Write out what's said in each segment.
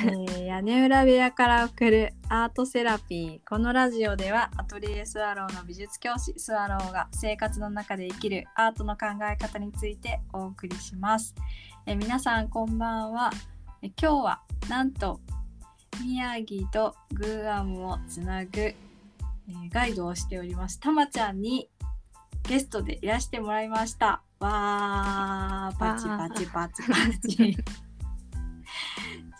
ー屋根裏部屋から送るアートセラピー。このラジオではアトリエスワローの美術教師スワローが生活の中で生きるアートの考え方についてお送りします、えー皆さんこんばんは、えー今日はなんと宮城とグーアムをつなぐ、えガイドをしております。たまちゃんにゲストでいらしてもらいました。わーパチパチパチパチ。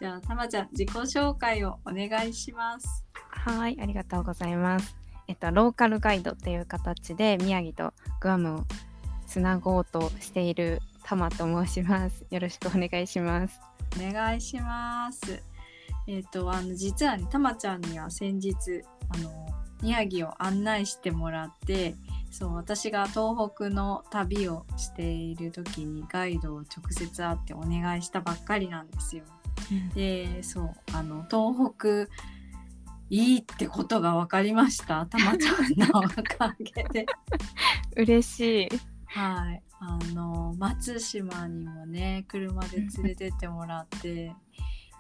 じゃあたまちゃん自己紹介をお願いしますはい、ありがとうございます。えっと、ローカルガイドっていう形で宮城とグアムをつなごうとしているタマと申します。よろしくお願いします。お願いしますえっ、とあの実はねたまちゃんには先日あの宮城を案内してもらってそう私が東北の旅をしている時にガイドを直接会ってお願いしたばっかりなんですよ。でそうあの東北いいってことが分かりました。たまちゃんのおかげで。嬉しい。はい、あの松島にもね車で連れてってもらって。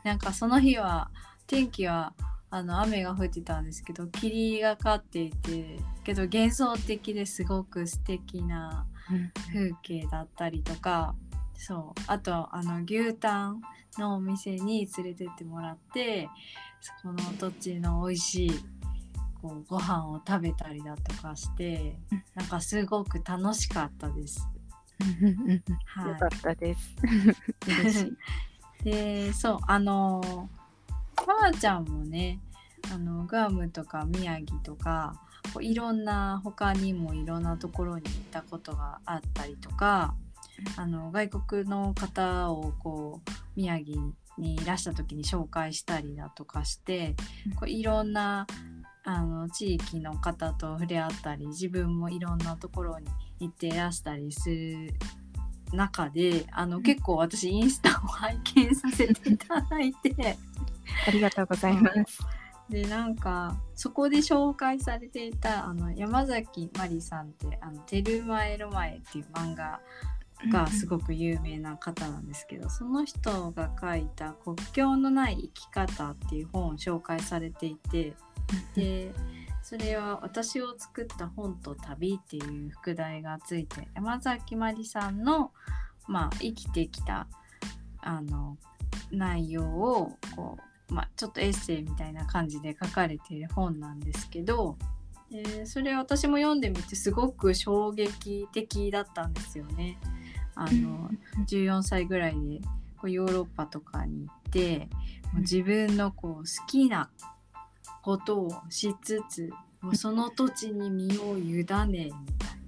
なんかその日は天気はあの雨が降ってたんですけど霧がかっていてけど幻想的ですごく素敵な風景だったりとかそうあとあの牛タンのお店に連れてってもらってそこの土地の美味しいこうご飯を食べたりだとかしてうんなんかすごく楽しかったです。はよかったです。でそうあのたまちゃんもねあのグアムとか宮城とかこういろんな他にもいろんなところに行ったことがあったりとかあの外国の方をこう宮城にいらした時に紹介したりだとかしてうん。こういろんなあの地域の方と触れ合ったり自分もいろんなところに行っていらしたりする中であのん。結構私インスタを拝見させていただいて。ありがとうございます。でなんかそこで紹介されていたあの山崎まりさんって「あのテルマエロマエ」っていう漫画がすごく有名な方なんですけど、その人が書いた「国境のない生き方」っていう本を紹介されていてでそれは「私を作った本と旅」っていう副題がついて山崎まりさんの、まあ、生きてきたあの内容をこう、まあ、ちょっとエッセイみたいな感じで書かれている本なんですけどでそれ私も読んでみてすごく衝撃的だったんですよね。あの14歳ぐらいでこうヨーロッパとかに行ってもう自分のこう好きなことをしつつもうその土地に身を委ねみたい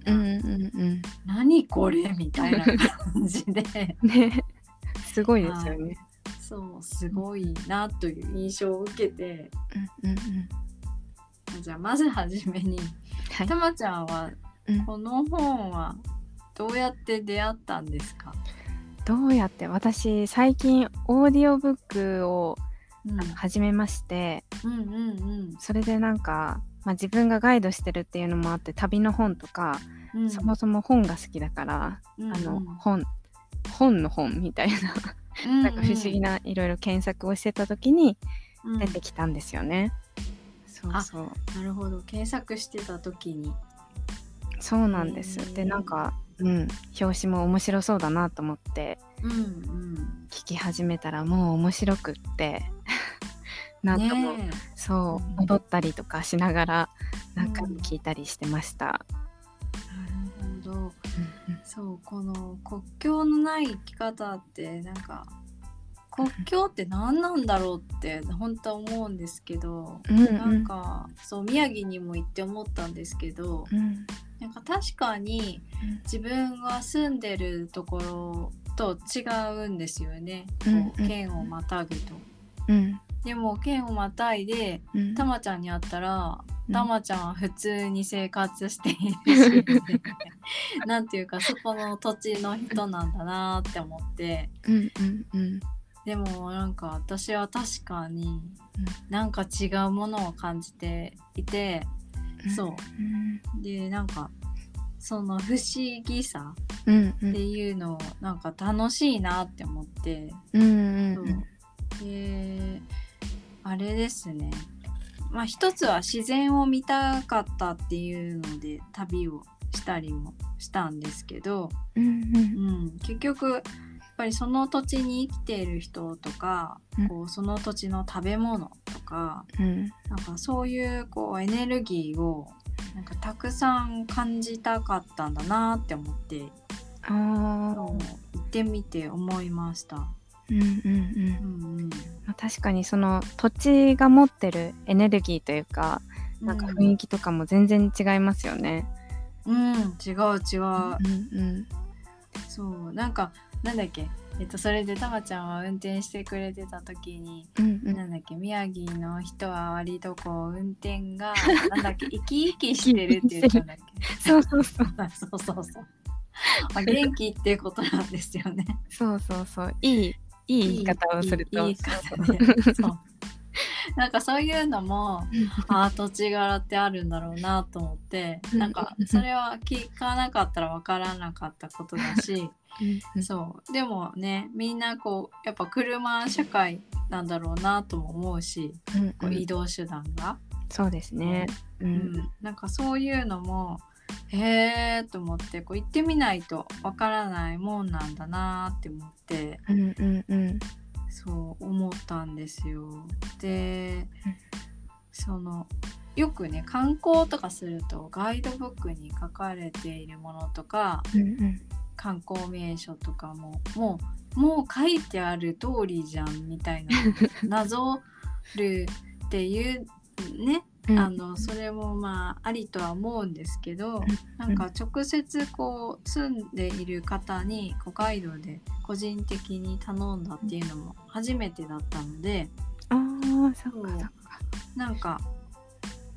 な、うんうんうん。何これみたいな感じで ね、すごいですよね。そうすごいなという印象を受けてうんうんうん。じゃあまずはじめにはい。た。まちゃんはうん。この本はどうやって出会ったんですか、どうやって私最近オーディオブックをうん、始めまして、うんうんうん。それでなんか、まあ、自分がガイドしてるっていうのもあって旅の本とか、うん。そもそも本が好きだから、うんあの本本の本みたいな、うんなんか不思議ないろいろ検索をしてた時にうん。出てきたんですよね。そうそう。なるほど。検索してた時に。そうなんです。でなんか、うん、表紙も面白そうだなと思って。うんうん。聞き始めたらもう面白くって。なんかもう、ねそううん。戻ったりとかしながら何回うんも聞いたりしてました。えなるほど。そうこの国境のない生き方ってなんか国境って何なんだろうって本当は思うんですけど、うんうん。なんかそう宮城にも行って思ったんですけど、うん。なんか確かに自分が住んでるところと違うんですよね、うんこう県をまたぐと。うん。でも県をまたいでうん。たまちゃんに会ったら、うん。たまちゃんは普通に生活しているし なんていうかそこの土地の人なんだなって思って。うんうんうんでもなんか私は確かになんか違うものを感じていてそう。でなんかその不思議さうんうってんいうのをなんか楽しいなって思って、うんうんそう。であれですね。まあ一つは自然を見たかったっていうので旅をしたりもしたんですけど、うん。うん、結局ぱりその土地に生きている人とか、うん。こうその土地の食べ物とかうん。なんかそういうこうエネルギーをなんかたくさん感じたかったんだなって思って行ってみて思いました。うんうんうん。うんうん。まあ確かにその土地が持ってるエネルギーというかなんか雰囲気とかも全然違いますよね。うん、違う違う。うんうん。そうなんかなんだっけ？えっとそれでたまちゃんは運転してくれてた時に、うんうん。なんだっけ？宮城の人は割とこう運転が なんだっけ？生き生きしてるって言ったんだっそうそうそう。けそうそうそう。あ元気っていうことなんですよね。そうそうそう。いいいい言い方をすると。いいいい言い方で。そう なんかそういうのもあー土地柄ってあるんだろうなと思ってなんかそれは聞かなかったらわからなかったことだしうん。そう。でもねみんなこうやっぱ車社会なんだろうなとも思うしうん。こう移動手段が、そうですね。う。うん。ん。なんかそういうのもへえと思ってこう行ってみないとわからないもんなんだなって思って。うんうんうんそう思ったんですよ。でそのよくね観光とかするとガイドブックに書かれているものとかうんうん観光名所とかももうもう書いてある通りじゃんみたいな なぞるっていうねうん。あのそれもまあありとは思うんですけどなんか直接こう住んでいる方にこうガイドで個人的に頼んだっていうのも初めてだったのでああそっかそっか。なんか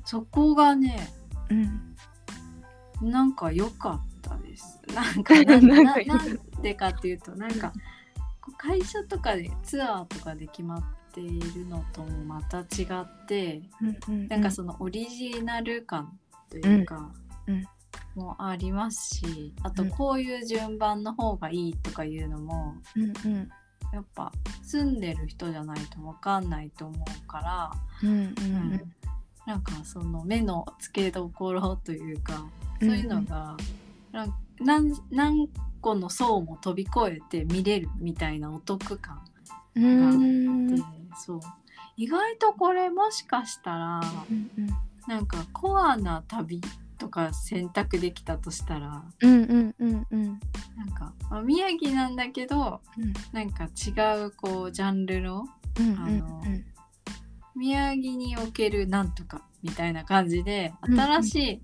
そこがねうん。なんか良かったです。なんかななんでかっていうとなんか会社とかでツアーとかで決まっているのともまた違ってうんうんなんかそのオリジナル感というか、うん。うん。もありますしあとうん。こういう順番の方がいいとかいうのもうんうん。やっぱ住んでる人じゃないと分かんないと思うから、うんううん。ん。なんかその目の付けどころというかそういうのが、何個の層も飛び越えて見れるみたいなお得感うん。で、そう。意外とこれもしかしたらうんうんなんかコアな旅とか選択できたとしたらうんうんうんうん。なんか、まあ宮城なんだけどうんなんか違うこうジャンルのうんあのうん。宮城におけるなんとかみたいな感じでうんうん。新しい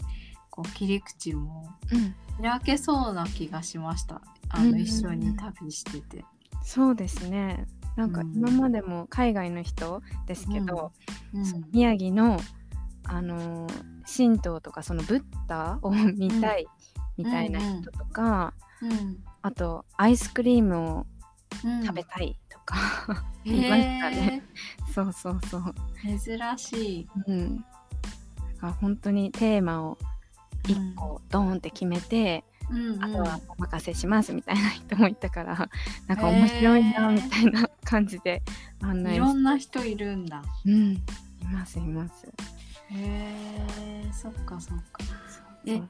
こう切り口もうん。開けそうな気がしました。あうんうんうん。の一緒に旅してて。そうですねなんかうん。今までも海外の人ですけど、うん。その宮城のあのー神道とかそのブッダを見たいみたいな人とか、うん。あとアイスクリームをうん。食べたいとか、へいましたねそうそうそう。え珍しい。うん。だから本当にテーマを1個ドーンって決めて、うんうん。あとはお任せしますみたいな人もいたから、なんか面白いなみたいな感じで案内いろんな人いるんだ。うん。いますいます。へえそっかそっか。えそう。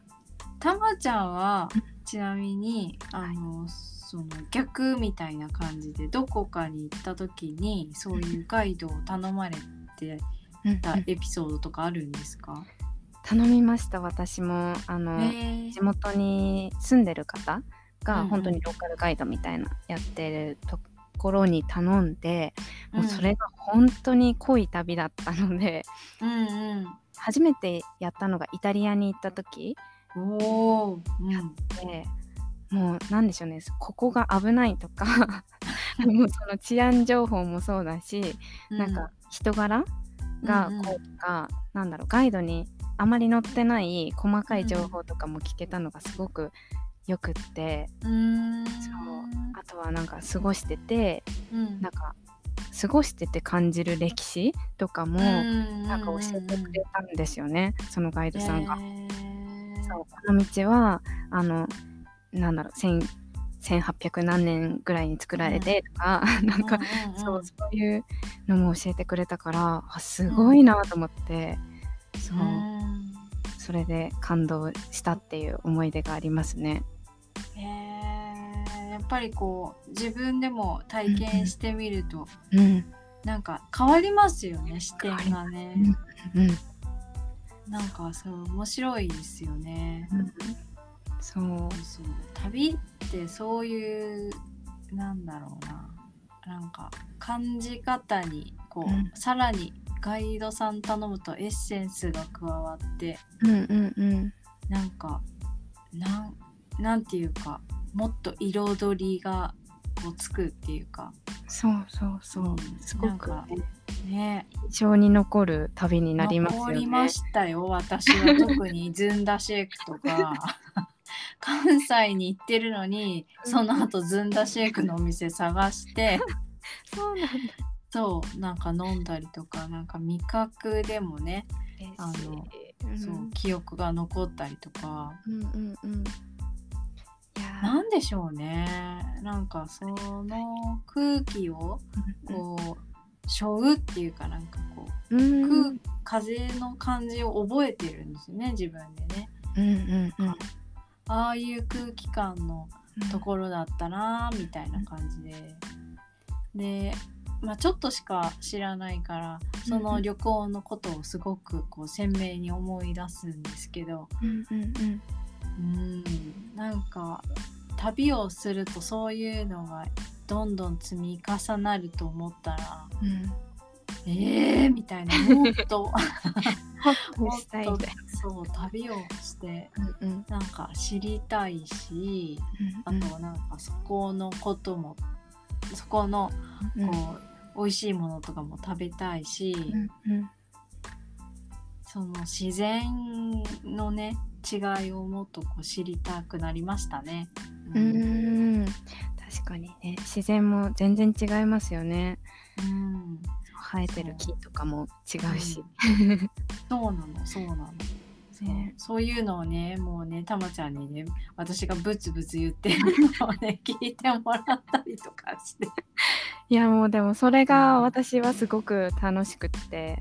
たまちゃんはちなみにあのその逆みたいな感じでどこかに行った時にそういうガイドを頼まれてうんたエピソードとかあるんですか？頼みました私も。あの、地元に住んでる方うんがうん。本当にローカルガイドみたいなやってるところに頼んで、もうそれが本当に濃い旅だったのでうん初めてやったのがイタリアに行った時うん。おお。うん。でもうなんでしょうねここが危ないとか もうその治安情報もそうだし、なんか人柄がうんうんこうとか、なんだろうガイドにあまり載ってない細かい情報とかも聞けたのがすごくよくって、うーん。そうあとはなんか過ごしててうん。なんか過ごしてて感じる歴史とかもななんか教えてくれたんですよね、そのガイドさんが。へー。そうこの道はあのなんだろう戦1800何年ぐらいに作られてとか、なんか、うんうんうん。そうそういうのも教えてくれたからあすごいなと思って、そう。うんそれで感動したっていう思い出がありますね。へえやっぱりこう自分でも体験してみると、うん、なんか変わりますよね視点がね、うん、なんかそう面白いですよね、そう。そう旅ってそういうなんだろうな。なんか感じ方にこう、うん。さらにガイドさん頼むとエッセンスが加わってうんうんうん。なんかなんなんていうかもっと彩りがこうつくっていうか。そうそうそう。うんすごくねね。印象に残る旅になりますよね。残りましたよ私は特にズンダシェイクとか。関西に行ってるのにその後ズンダシェイクのお店探して。そうなんだ。そうなんか飲んだりとかなんか味覚でもね、あのうんそう記憶が残ったりとか。うんうんうん。なんでしょうね。なんかその空気をこう背負うっていうかなんかこううん。空風の感じを覚えてるんですよね自分でね。うんうんうん。ああいう空気感のところだったなみたいな感じで。で、まあ、ちょっとしか知らないからその旅行のことをすごくこう鮮明に思い出すんですけどうんうんうん。うんなんか旅をするとそういうのがどんどん積み重なると思ったらうん。えーみたいなもっと もっとそう旅をしてな。うんうん。なんか知りたいしあうん。となんかそこのこともそこのうん。こう、美味しいものとかも食べたいし、うんうんその自然のね違いをもっとこう知りたくなりましたね。うーん。確かにね。自然も全然違いますよね。うん。生えてる木とかも違うし、そうなのそうなの。そう。ね。そういうのをねもうねたまちゃんにね私がブツブツ言ってるのをね聞いてもらったりとかしていやもうでもそれが私はすごく楽しくって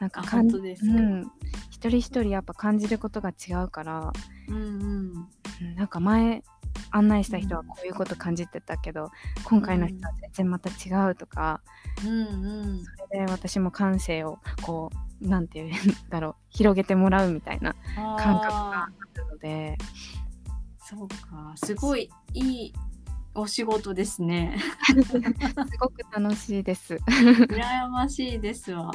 なんかあかん本当ですか？うん、一人一人やっぱ感じることが違うから、うんうん。うんなんか前案内した人はこういうこと感じてたけど、今回の人は全然また違うとか、うんうん。それで私も感性をこうなんていうんだろう広げてもらうみたいな感覚があるので。そうか。すごいいいお仕事ですね。すごく楽しいです。羨ましいですわ、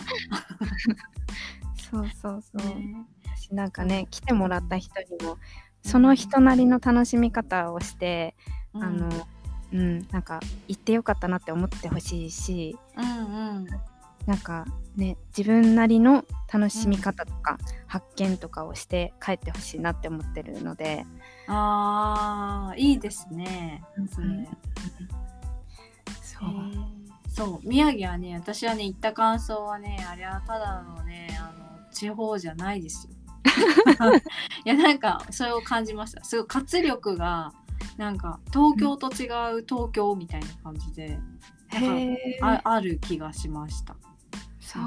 そうそうそう。ね。私なんかね来てもらった人にもその人なりの楽しみ方をして、うん。あのうんなんか行ってよかったなって思ってほしいしうんうんなんかね自分なりの楽しみ方とか、発見とかをして帰ってほしいなって思ってるので、あーいいですね。それ、うん。そう、へー。そう宮城はね私はね行った感想はねあれはただのねあの地方じゃないですよ。いやなんかそれを感じました。すごい活力がなんか東京と違う東京みたいな感じで、なんあある気がしましたそう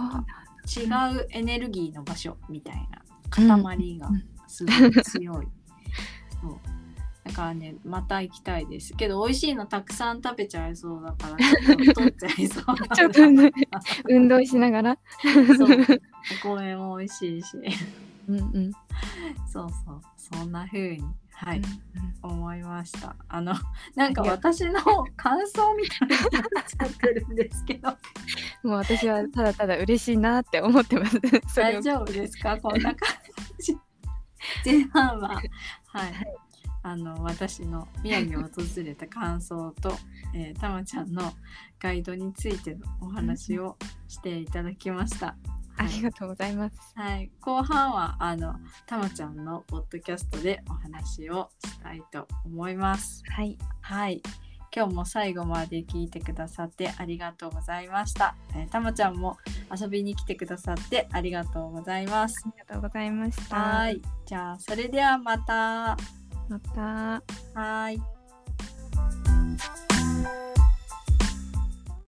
違うエネルギーの場所みたいな塊がうんすごい強い、そう。だからねまた行きたいです。けど美味しいのたくさん食べちゃいそうだからちょっと取っちゃいそう。ちょっとね運動しながら。そう。お米も美味しいし。うんうん。そうそう。そんな風にはい、うん思いました。あの なんか私の感想みたいになっちゃってるんですけど。もう私はただただ嬉しいなって思ってます。大丈夫ですか？こんな感じ。前半ははい、あの私の宮城を訪れた感想と、えー、たまちゃんのガイドについてのお話をしていただきました。ありがとうございますはい、後半はあのたまちゃんのポッドキャストでお話をしたいと思います。はいはい。今日も最後まで聞いてくださってありがとうございました。えーたまちゃんも遊びに来てくださってありがとうございます。ありがとうございましたはい。じゃあそれではまた。またはい。